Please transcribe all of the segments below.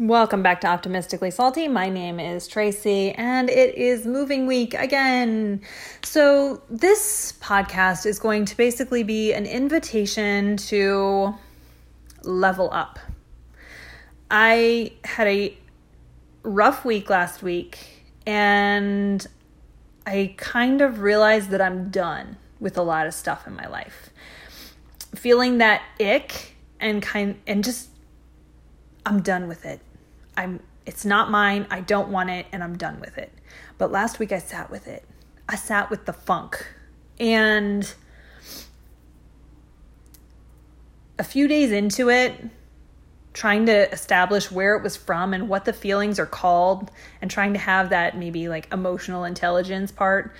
Welcome back to Optimistically Salty. My name is Tracy, and it is moving week again. So, this podcast is going to basically be an invitation to level up. I had a rough week last week, and I kind of realized that I'm done with a lot of stuff in my life. Feeling that ick and kind and just I'm done with it I'm it's not mine. I don't want it and I'm done with it. But last week I sat with it. I sat with the funk. And a few days into it, trying to establish where it was from and what the feelings are called and trying to have that maybe like emotional intelligence part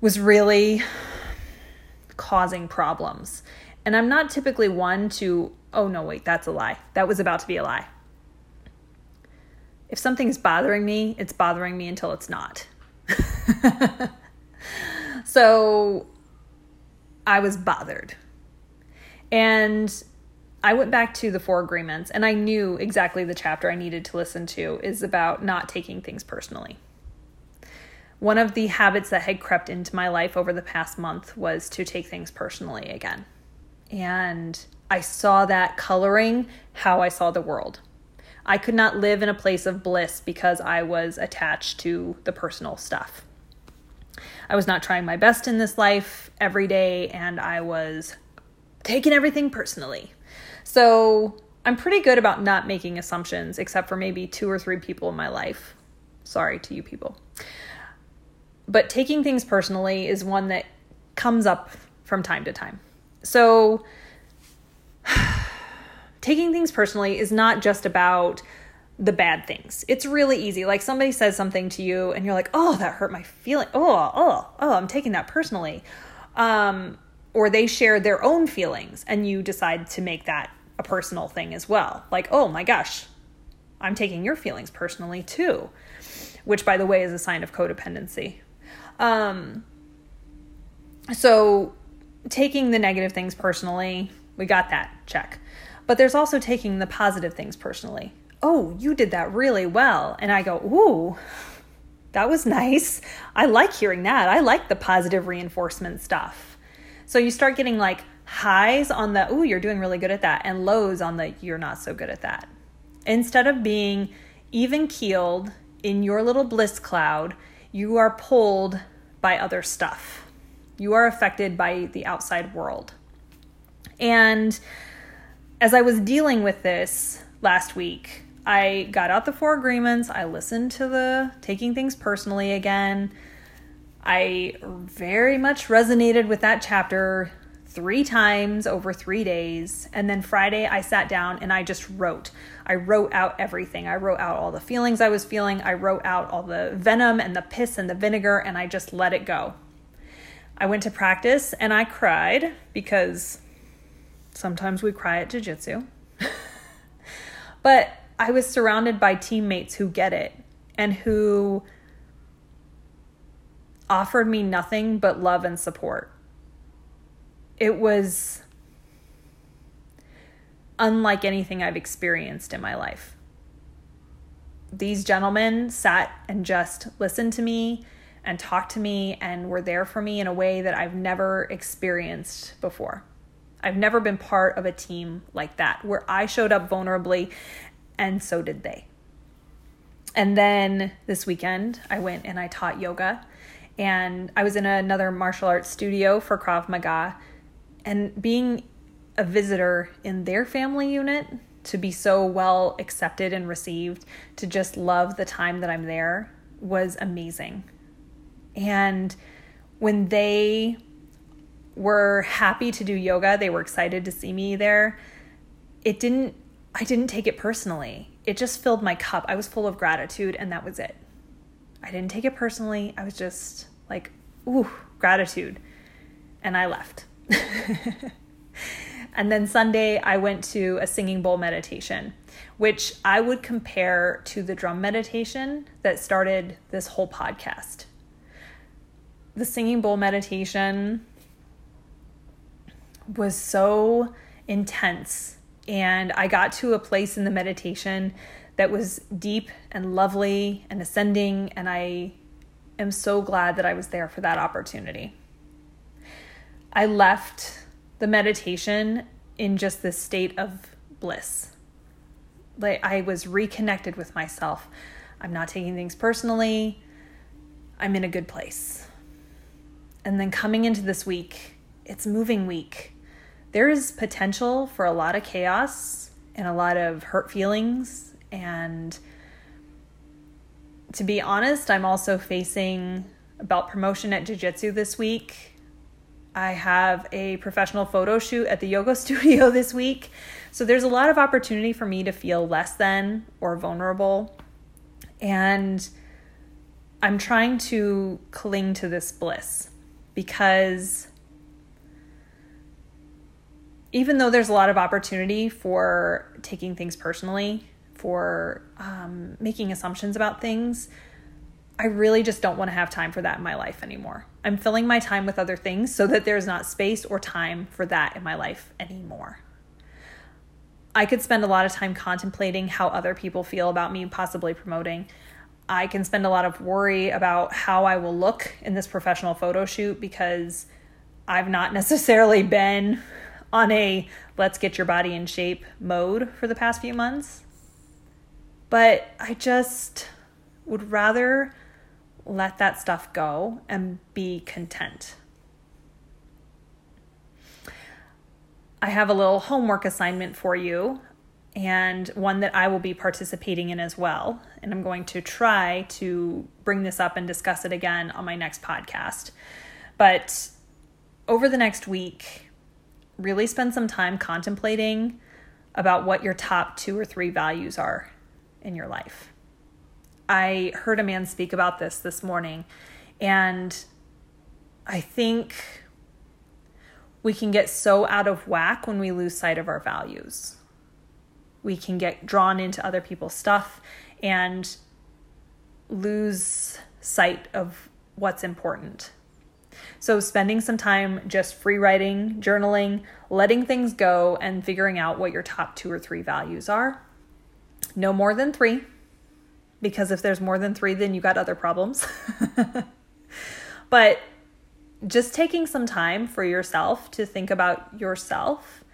was really causing problems. And I'm not typically one to, oh no, wait, that's a lie. That was about to be a lie if something's bothering me, it's bothering me until it's not. so I was bothered. And I went back to the four agreements and I knew exactly the chapter I needed to listen to is about not taking things personally. One of the habits that had crept into my life over the past month was to take things personally again. And I saw that coloring how I saw the world. I could not live in a place of bliss because I was attached to the personal stuff. I was not trying my best in this life every day, and I was taking everything personally. So I'm pretty good about not making assumptions, except for maybe two or three people in my life. Sorry to you people. But taking things personally is one that comes up from time to time. So taking things personally is not just about the bad things. It's really easy. Like somebody says something to you and you're like, "Oh, that hurt my feeling. Oh, oh, oh, I'm taking that personally." Um, or they share their own feelings and you decide to make that a personal thing as well. Like, "Oh my gosh, I'm taking your feelings personally too." Which by the way is a sign of codependency. Um, so taking the negative things personally, we got that. Check. But there's also taking the positive things personally. Oh, you did that really well. And I go, Ooh, that was nice. I like hearing that. I like the positive reinforcement stuff. So you start getting like highs on the, Ooh, you're doing really good at that, and lows on the, you're not so good at that. Instead of being even keeled in your little bliss cloud, you are pulled by other stuff. You are affected by the outside world. And as I was dealing with this last week, I got out the four agreements. I listened to the taking things personally again. I very much resonated with that chapter three times over three days. And then Friday, I sat down and I just wrote. I wrote out everything. I wrote out all the feelings I was feeling. I wrote out all the venom and the piss and the vinegar, and I just let it go. I went to practice and I cried because Sometimes we cry at jujitsu. but I was surrounded by teammates who get it and who offered me nothing but love and support. It was unlike anything I've experienced in my life. These gentlemen sat and just listened to me and talked to me and were there for me in a way that I've never experienced before. I've never been part of a team like that where I showed up vulnerably and so did they. And then this weekend, I went and I taught yoga. And I was in another martial arts studio for Krav Maga. And being a visitor in their family unit, to be so well accepted and received, to just love the time that I'm there was amazing. And when they were happy to do yoga. They were excited to see me there. It didn't, I didn't take it personally. It just filled my cup. I was full of gratitude, and that was it. I didn't take it personally. I was just like, ooh, gratitude. And I left. and then Sunday, I went to a singing bowl meditation, which I would compare to the drum meditation that started this whole podcast. The singing bowl meditation was so intense And I got to a place in the meditation that was deep and lovely and ascending. And I am so glad that I was there for that opportunity. I left the meditation in just this state of bliss. Like I was reconnected with myself. I'm not taking things personally. I'm in a good place. And then coming into this week, it's moving week. There is potential for a lot of chaos and a lot of hurt feelings. And to be honest, I'm also facing about promotion at Jiu Jitsu this week. I have a professional photo shoot at the yoga studio this week. So there's a lot of opportunity for me to feel less than or vulnerable. And I'm trying to cling to this bliss because even though there's a lot of opportunity for taking things personally, for um, making assumptions about things, I really just don't want to have time for that in my life anymore. I'm filling my time with other things so that there's not space or time for that in my life anymore. I could spend a lot of time contemplating how other people feel about me possibly promoting. I can spend a lot of worry about how I will look in this professional photo shoot because I've not necessarily been on a let's get your body in shape mode for the past few months. But I just would rather let that stuff go and be content. I have a little homework assignment for you and one that I will be participating in as well. And I'm going to try to bring this up and discuss it again on my next podcast. But over the next week, really spend some time contemplating about what your top two or three values are in your life. I heard a man speak about this this morning, and I think we can get so out of whack when we lose sight of our values. We can get drawn into other people's stuff and lose sight of what's important. So, spending some time just free writing, journaling, letting things go, and figuring out what your top two or three values are. No more than three because if there's more than three, then you got other problems. but just taking some time for yourself to think about yourself.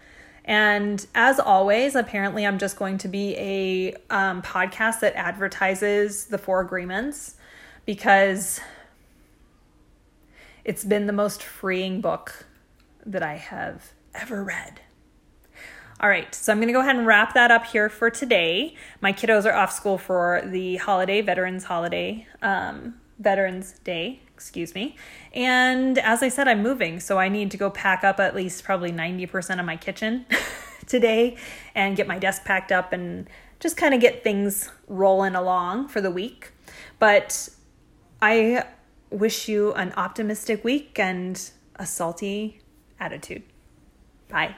And as always, apparently, I'm just going to be a um, podcast that advertises the four agreements because it's been the most freeing book that I have ever read. All right, so I'm going to go ahead and wrap that up here for today. My kiddos are off school for the holiday, Veterans Holiday, um, Veterans Day, excuse me. And as I said, I'm moving, so I need to go pack up at least probably 90% of my kitchen today and get my desk packed up and just kind of get things rolling along for the week. But I wish you an optimistic week and a salty attitude. Bye.